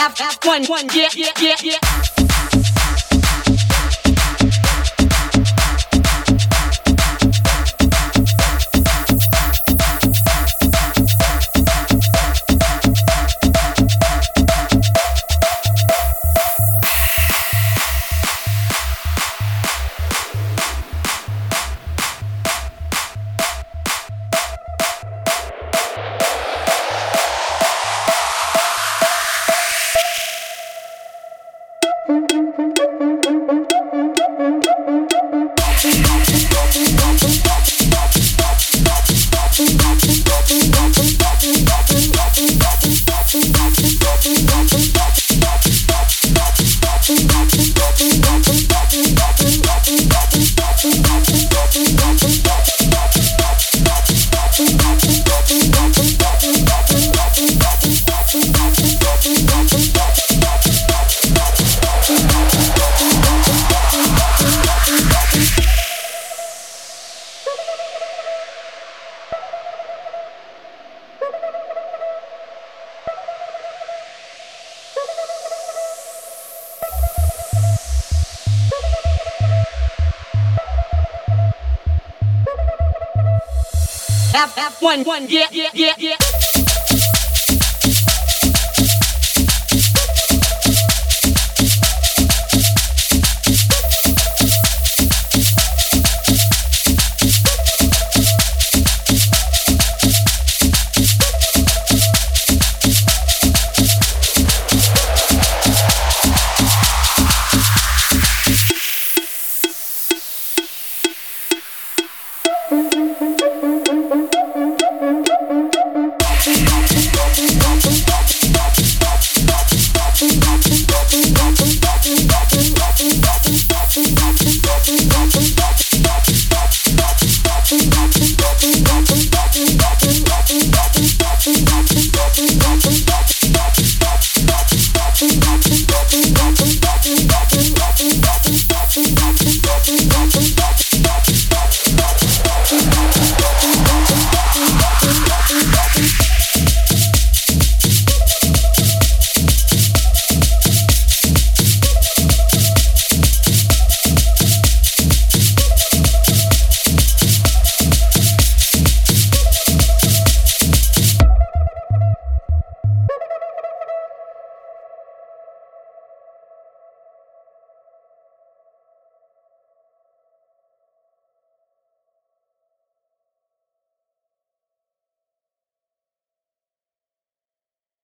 after one, one, yeah, yeah, yeah, yeah. Have, have one, one, yeah, yeah, yeah, yeah. stop, stop, stop.